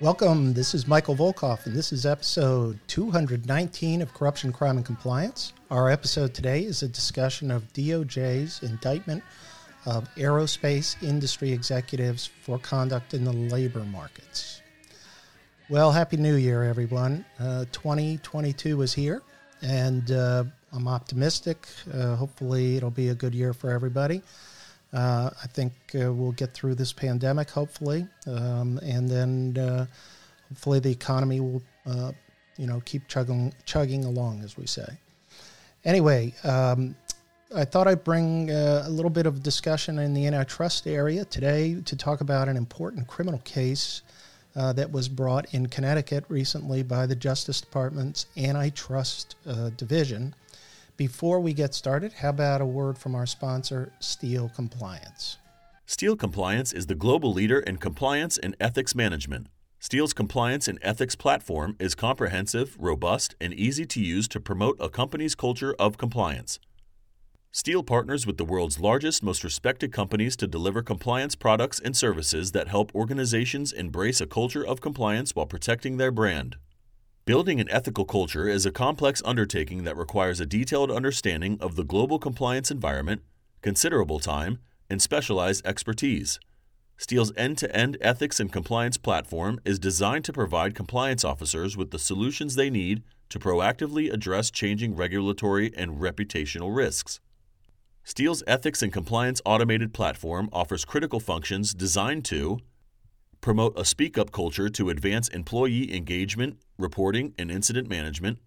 Welcome. This is Michael Volkov, and this is episode 219 of Corruption, Crime, and Compliance. Our episode today is a discussion of DOJ's indictment of aerospace industry executives for conduct in the labor markets. Well, Happy New Year, everyone. Uh, 2022 is here, and uh, I'm optimistic. Uh, hopefully, it'll be a good year for everybody. Uh, I think uh, we'll get through this pandemic, hopefully, um, and then uh, hopefully the economy will, uh, you know, keep chugging chugging along, as we say. Anyway, um, I thought I'd bring uh, a little bit of discussion in the antitrust area today to talk about an important criminal case uh, that was brought in Connecticut recently by the Justice Department's Antitrust Division before we get started, how about a word from our sponsor, Steele Compliance? Steele Compliance is the global leader in compliance and ethics management. Steele's compliance and ethics platform is comprehensive, robust, and easy to use to promote a company's culture of compliance. Steele partners with the world's largest, most respected companies to deliver compliance products and services that help organizations embrace a culture of compliance while protecting their brand. Building an ethical culture is a complex undertaking that requires a detailed understanding of the global compliance environment, considerable time, and specialized expertise. Steele's end to end ethics and compliance platform is designed to provide compliance officers with the solutions they need to proactively address changing regulatory and reputational risks. Steele's ethics and compliance automated platform offers critical functions designed to promote a speak up culture to advance employee engagement, reporting, and incident management,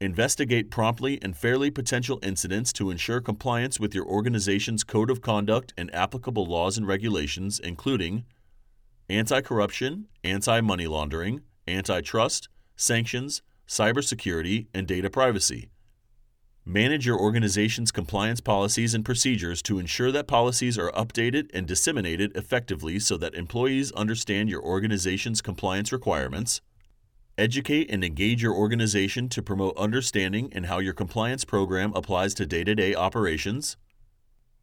investigate promptly and fairly potential incidents to ensure compliance with your organization's code of conduct and applicable laws and regulations, including anti corruption, anti money laundering, antitrust, sanctions, cybersecurity, and data privacy. Manage your organization's compliance policies and procedures to ensure that policies are updated and disseminated effectively so that employees understand your organization's compliance requirements. Educate and engage your organization to promote understanding in how your compliance program applies to day to day operations.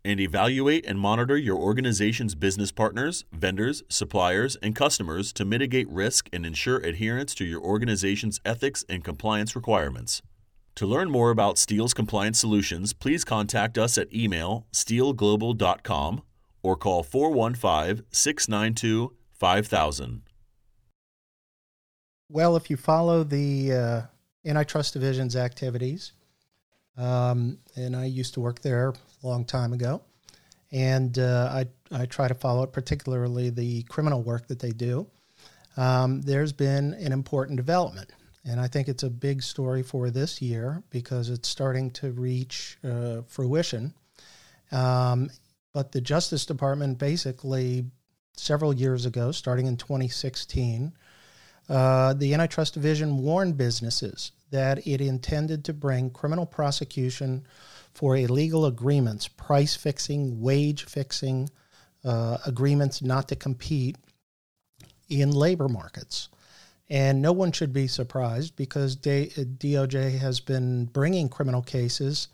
And evaluate and monitor your organization's business partners, vendors, suppliers, and customers to mitigate risk and ensure adherence to your organization's ethics and compliance requirements. To learn more about Steele's compliance solutions, please contact us at email steeleglobal.com or call 415 692 5000. Well, if you follow the uh, antitrust division's activities, um, and I used to work there a long time ago, and uh, I, I try to follow it, particularly the criminal work that they do. Um, there's been an important development. And I think it's a big story for this year because it's starting to reach uh, fruition. Um, but the Justice Department basically, several years ago, starting in 2016, uh, the Antitrust Division warned businesses that it intended to bring criminal prosecution for illegal agreements, price fixing, wage fixing, uh, agreements not to compete in labor markets. And no one should be surprised because DOJ has been bringing criminal cases,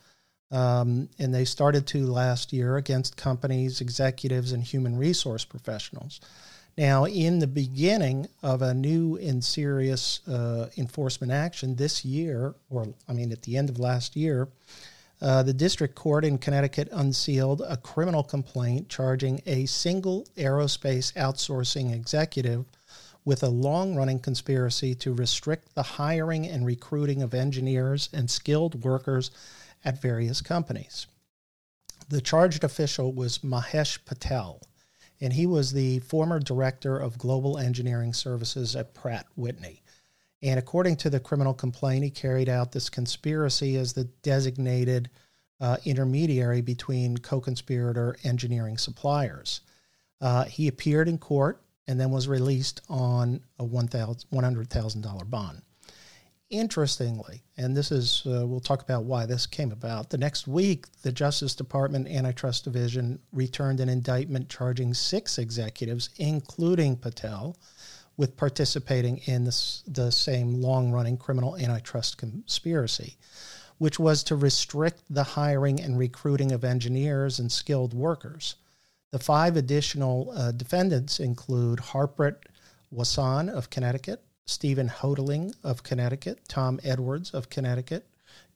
um, and they started to last year against companies, executives, and human resource professionals. Now, in the beginning of a new and serious uh, enforcement action this year, or I mean at the end of last year, uh, the district court in Connecticut unsealed a criminal complaint charging a single aerospace outsourcing executive with a long running conspiracy to restrict the hiring and recruiting of engineers and skilled workers at various companies. The charged official was Mahesh Patel, and he was the former director of global engineering services at Pratt Whitney. And according to the criminal complaint, he carried out this conspiracy as the designated uh, intermediary between co conspirator engineering suppliers. Uh, he appeared in court and then was released on a $100,000 bond. Interestingly, and this is, uh, we'll talk about why this came about. The next week, the Justice Department Antitrust Division returned an indictment charging six executives, including Patel, with participating in this, the same long running criminal antitrust conspiracy, which was to restrict the hiring and recruiting of engineers and skilled workers. The five additional uh, defendants include Harpreet Wasan of Connecticut, Stephen Houghtaling of Connecticut, Tom Edwards of Connecticut,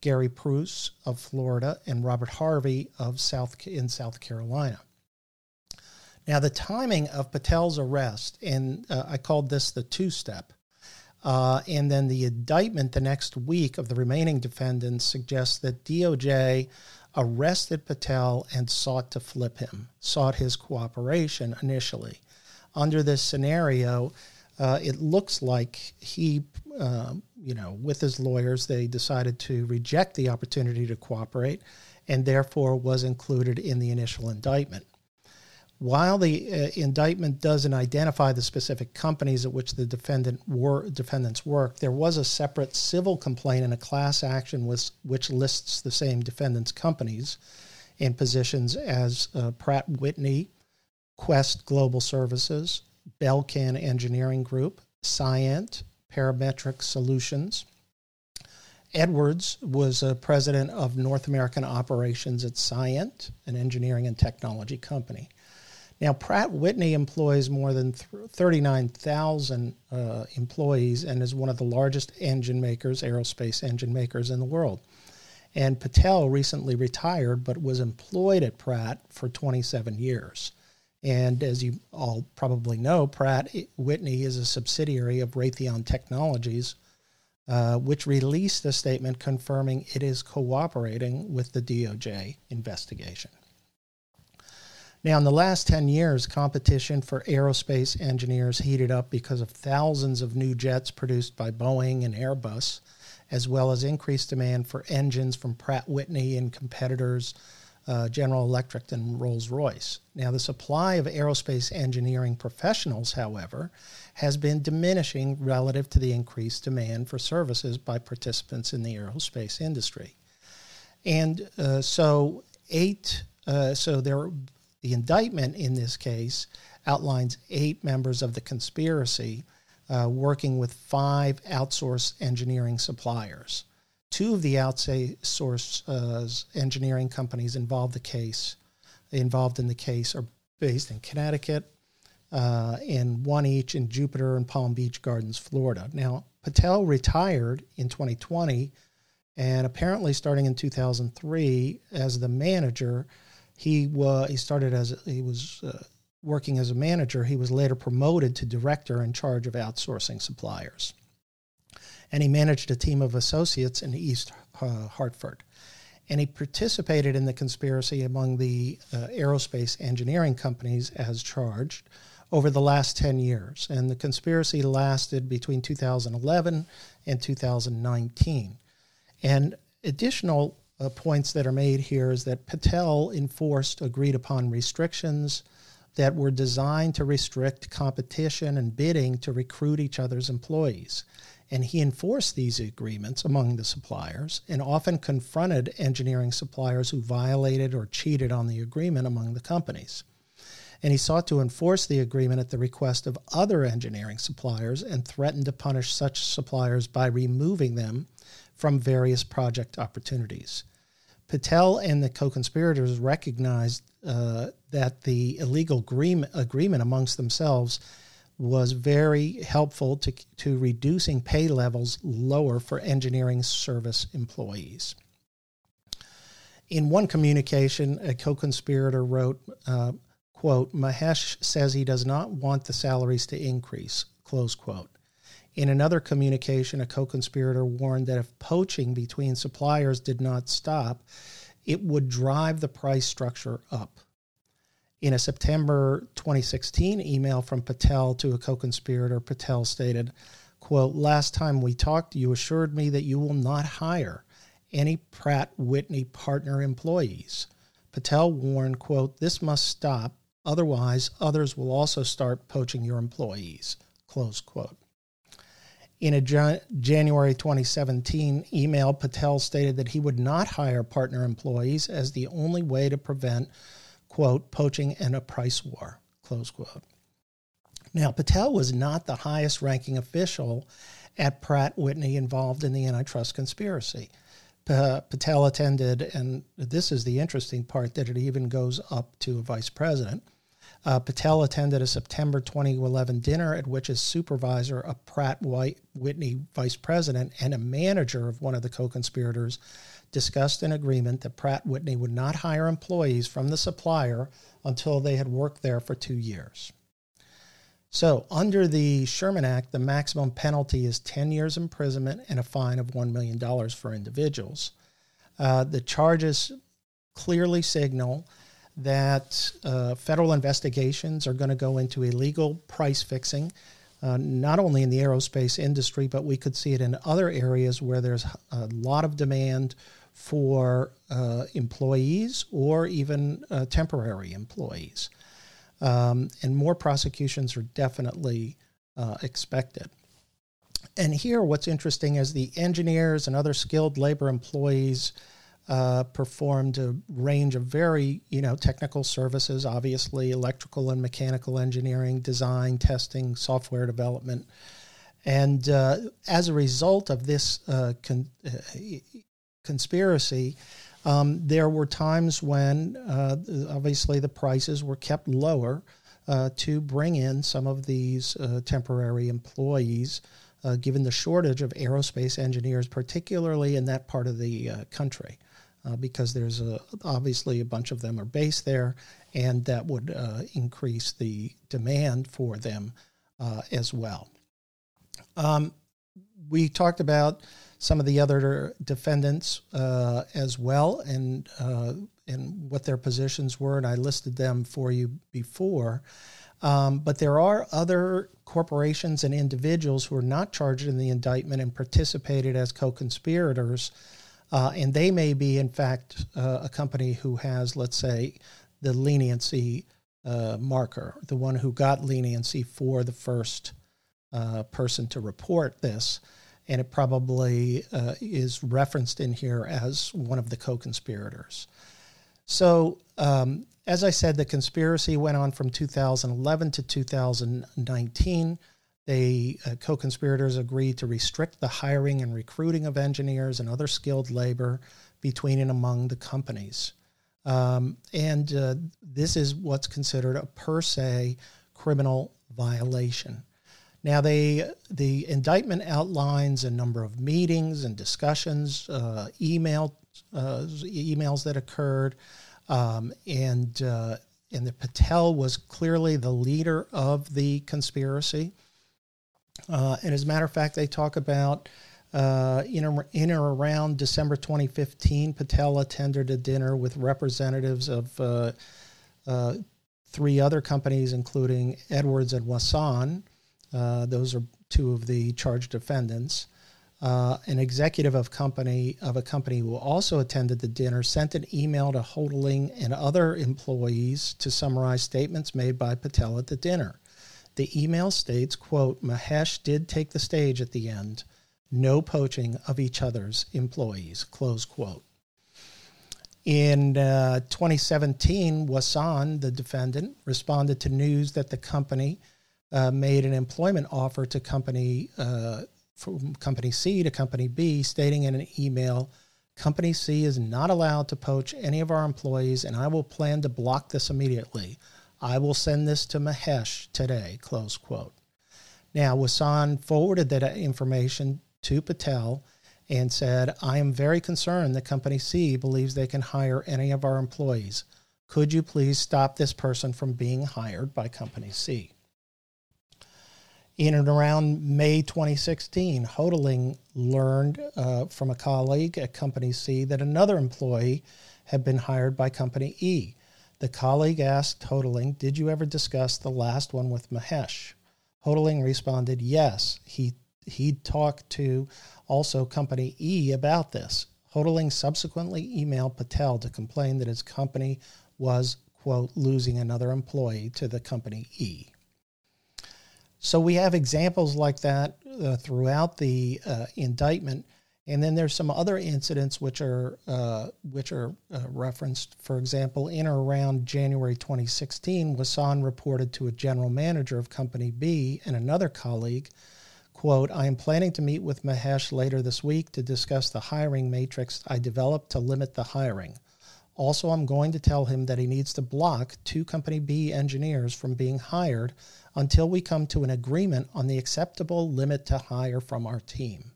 Gary Prus of Florida, and Robert Harvey of South in South Carolina. Now, the timing of Patel's arrest, and uh, I called this the two step, uh, and then the indictment the next week of the remaining defendants suggests that DOJ arrested Patel and sought to flip him, sought his cooperation initially. Under this scenario, uh, it looks like he, uh, you know, with his lawyers, they decided to reject the opportunity to cooperate and therefore was included in the initial indictment. While the uh, indictment doesn't identify the specific companies at which the defendant wor- defendants work, there was a separate civil complaint and a class action with, which lists the same defendants' companies and positions as uh, Pratt Whitney, Quest Global Services, Belcan Engineering Group, Cyient, Parametric Solutions. Edwards was a president of North American operations at Cyient, an engineering and technology company. Now, Pratt Whitney employs more than 39,000 uh, employees and is one of the largest engine makers, aerospace engine makers in the world. And Patel recently retired but was employed at Pratt for 27 years. And as you all probably know, Pratt Whitney is a subsidiary of Raytheon Technologies, uh, which released a statement confirming it is cooperating with the DOJ investigation. Now, in the last 10 years, competition for aerospace engineers heated up because of thousands of new jets produced by Boeing and Airbus, as well as increased demand for engines from Pratt Whitney and competitors uh, General Electric and Rolls Royce. Now, the supply of aerospace engineering professionals, however, has been diminishing relative to the increased demand for services by participants in the aerospace industry. And uh, so, eight, uh, so there the indictment in this case outlines eight members of the conspiracy uh, working with five outsourced engineering suppliers. Two of the outsourced uh, engineering companies involved the case involved in the case are based in Connecticut, uh, and one each in Jupiter and Palm Beach Gardens, Florida. Now, Patel retired in 2020, and apparently starting in 2003 as the manager he was he started as he was uh, working as a manager. He was later promoted to director in charge of outsourcing suppliers, and he managed a team of associates in East uh, Hartford. And he participated in the conspiracy among the uh, aerospace engineering companies as charged over the last 10 years. And the conspiracy lasted between 2011 and 2019. And additional uh, points that are made here is that Patel enforced agreed upon restrictions that were designed to restrict competition and bidding to recruit each other's employees. And he enforced these agreements among the suppliers and often confronted engineering suppliers who violated or cheated on the agreement among the companies. And he sought to enforce the agreement at the request of other engineering suppliers and threatened to punish such suppliers by removing them from various project opportunities. Patel and the co-conspirators recognized uh, that the illegal agreement, agreement amongst themselves was very helpful to, to reducing pay levels lower for engineering service employees. In one communication, a co-conspirator wrote, uh, quote, Mahesh says he does not want the salaries to increase, close quote. In another communication, a co conspirator warned that if poaching between suppliers did not stop, it would drive the price structure up. In a September 2016 email from Patel to a co conspirator, Patel stated, quote, Last time we talked, you assured me that you will not hire any Pratt Whitney partner employees. Patel warned, quote, This must stop, otherwise, others will also start poaching your employees, close quote. In a January 2017 email, Patel stated that he would not hire partner employees as the only way to prevent, quote, poaching and a price war, close quote. Now, Patel was not the highest ranking official at Pratt Whitney involved in the antitrust conspiracy. Patel attended, and this is the interesting part that it even goes up to a vice president Uh, Patel attended a September 2011 dinner at which his supervisor, a Pratt White Whitney vice president, and a manager of one of the co conspirators discussed an agreement that Pratt Whitney would not hire employees from the supplier until they had worked there for two years. So, under the Sherman Act, the maximum penalty is 10 years imprisonment and a fine of $1 million for individuals. Uh, the charges clearly signal that uh, federal investigations are going to go into illegal price fixing, uh, not only in the aerospace industry, but we could see it in other areas where there's a lot of demand for uh, employees or even uh, temporary employees. Um, and more prosecutions are definitely uh, expected. And here, what's interesting is the engineers and other skilled labor employees uh, performed a range of very, you know, technical services. Obviously, electrical and mechanical engineering, design, testing, software development, and uh, as a result of this uh, con- uh, conspiracy, um, there were times when uh, obviously the prices were kept lower to bring in some of these temporary employees, uh, given the shortage of aerospace engineers, particularly in that part of the uh, country. Uh, because there's a, obviously a bunch of them are based there, and that would increase the demand for them as well. Um, we talked about some of the other defendants uh, as well and uh, and what their positions were, and I listed them for you before. Um, but there are other corporations and individuals who are not charged in the indictment and participated as co-conspirators, uh, and they may be, in fact, uh, a company who has, let's say, the leniency uh, marker, the one who got leniency for the first uh, person to report this and it probably uh, is referenced in here as one of the co conspirators. So, um, as I said, the conspiracy went on from 2011 to 2019. The uh, co conspirators agreed to restrict the hiring and recruiting of engineers and other skilled labor between and among the companies. Um, and uh, this is what's considered a per se criminal violation. Now, they, the indictment outlines a number of meetings and discussions, uh, email, uh, emails that occurred, um, and, uh, and the Patel was clearly the leader of the conspiracy. Uh, and as a matter of fact, they talk about uh, in, or, in or around December 2015, Patel attended a dinner with representatives of uh, three other companies, including Edwards and Wasan, uh, those are two of the charged defendants. Uh, an executive of company of a company who also attended the dinner sent an email to Houghtaling and other employees to summarize statements made by Patel at the dinner. The email states, quote, Mahesh did take the stage at the end. No poaching of each other's employees, close quote. In uh, 2017, Wasan, the defendant, responded to news that the company uh, made an employment offer to company uh, from company C to company B, stating in an email, "Company C is not allowed to poach any of our employees, and I will plan to block this immediately. I will send this to Mahesh today." Close quote. Now, Wasan forwarded that information to Patel and said, I am very concerned that Company C believes they can hire any of our employees. Could you please stop this person from being hired by Company C? in and around May 2016, Houghtaling learned uh, from a colleague at Company C that another employee had been hired by Company E. The colleague asked Houghtaling, Did you ever discuss the last one with Mahesh? Houghtaling responded, Yes. He, he'd talked to also Company E about this. Houghtaling subsequently emailed Patel to complain that his company was, quote, losing another employee to the Company E. So we have examples like that uh, throughout the uh, indictment, and then there's some other incidents which are uh, which are uh, referenced. For example, in or around January 2016, Wasan reported to a general manager of Company B and another colleague, "quote I am planning to meet with Mahesh later this week to discuss the hiring matrix I developed to limit the hiring." Also, I'm going to tell him that he needs to block two Company B engineers from being hired until we come to an agreement on the acceptable limit to hire from our team.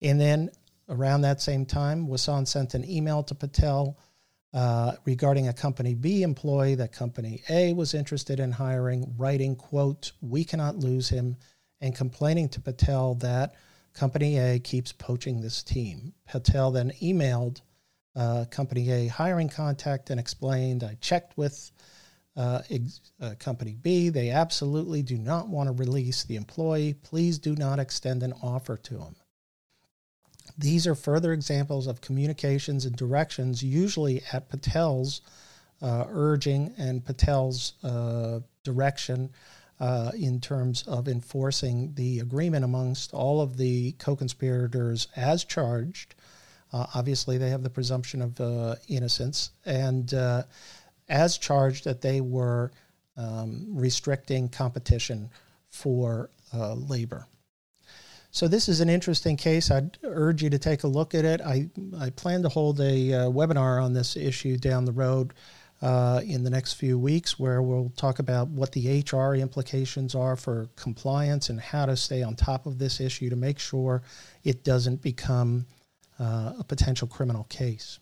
And then around that same time, Wasan sent an email to Patel uh, regarding a Company B employee that Company A was interested in hiring, writing, quote, we cannot lose him, and complaining to Patel that Company A keeps poaching this team. Patel then emailed uh, Company A hiring contact and explained, I checked with uh, ex- uh, Company B. They absolutely do not want to release the employee. Please do not extend an offer to him. These are further examples of communications and directions, usually at Patel's uh, urging and Patel's uh, direction uh, in terms of enforcing the agreement amongst all of the co conspirators as charged. Uh, obviously, they have the presumption of uh, innocence, and uh, as charged that they were um, restricting competition for labor. So this is an interesting case. I'd urge you to take a look at it. I, I plan to hold a uh, webinar on this issue down the road uh, in the next few weeks where we'll talk about what the HR implications are for compliance and how to stay on top of this issue to make sure it doesn't become uh, a potential criminal case.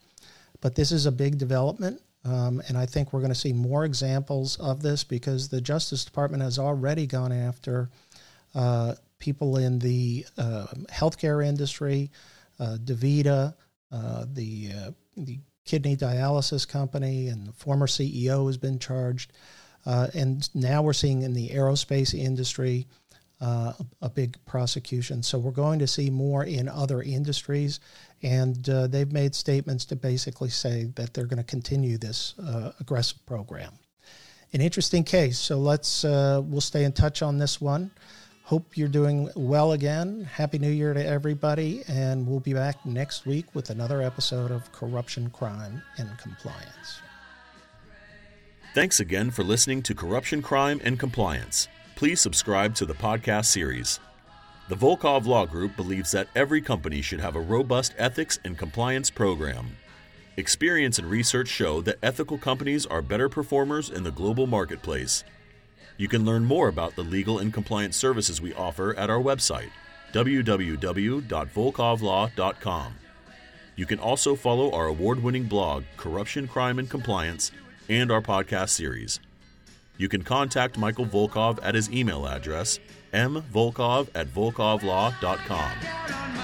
But this is a big development. Um, and I think we're going to see more examples of this because the Justice Department has already gone after uh, people in the uh, healthcare industry, uh, DaVita, uh, the uh, the kidney dialysis company, and the former CEO has been charged. Uh, and now we're seeing in the aerospace industry uh, a, big prosecution. So we're going to see more in other industries, and they've made statements to basically say that they're going to continue this aggressive program. An interesting case. So let's we'll stay in touch on this one. Hope you're doing well again. Happy New Year to everybody. And we'll be back next week with another episode of Corruption, Crime, and Compliance. Thanks again for listening to Corruption, Crime, and Compliance. Please subscribe to the podcast series. The Volkov Law Group believes that every company should have a robust ethics and compliance program. Experience and research show that ethical companies are better performers in the global marketplace. You can learn more about the legal and compliance services we offer at our website, www.volkovlaw.com. You can also follow our award winning blog, Corruption, Crime, and Compliance, and our podcast series. You can contact Michael Volkov at his email address, mvolkov at volkovlaw.com.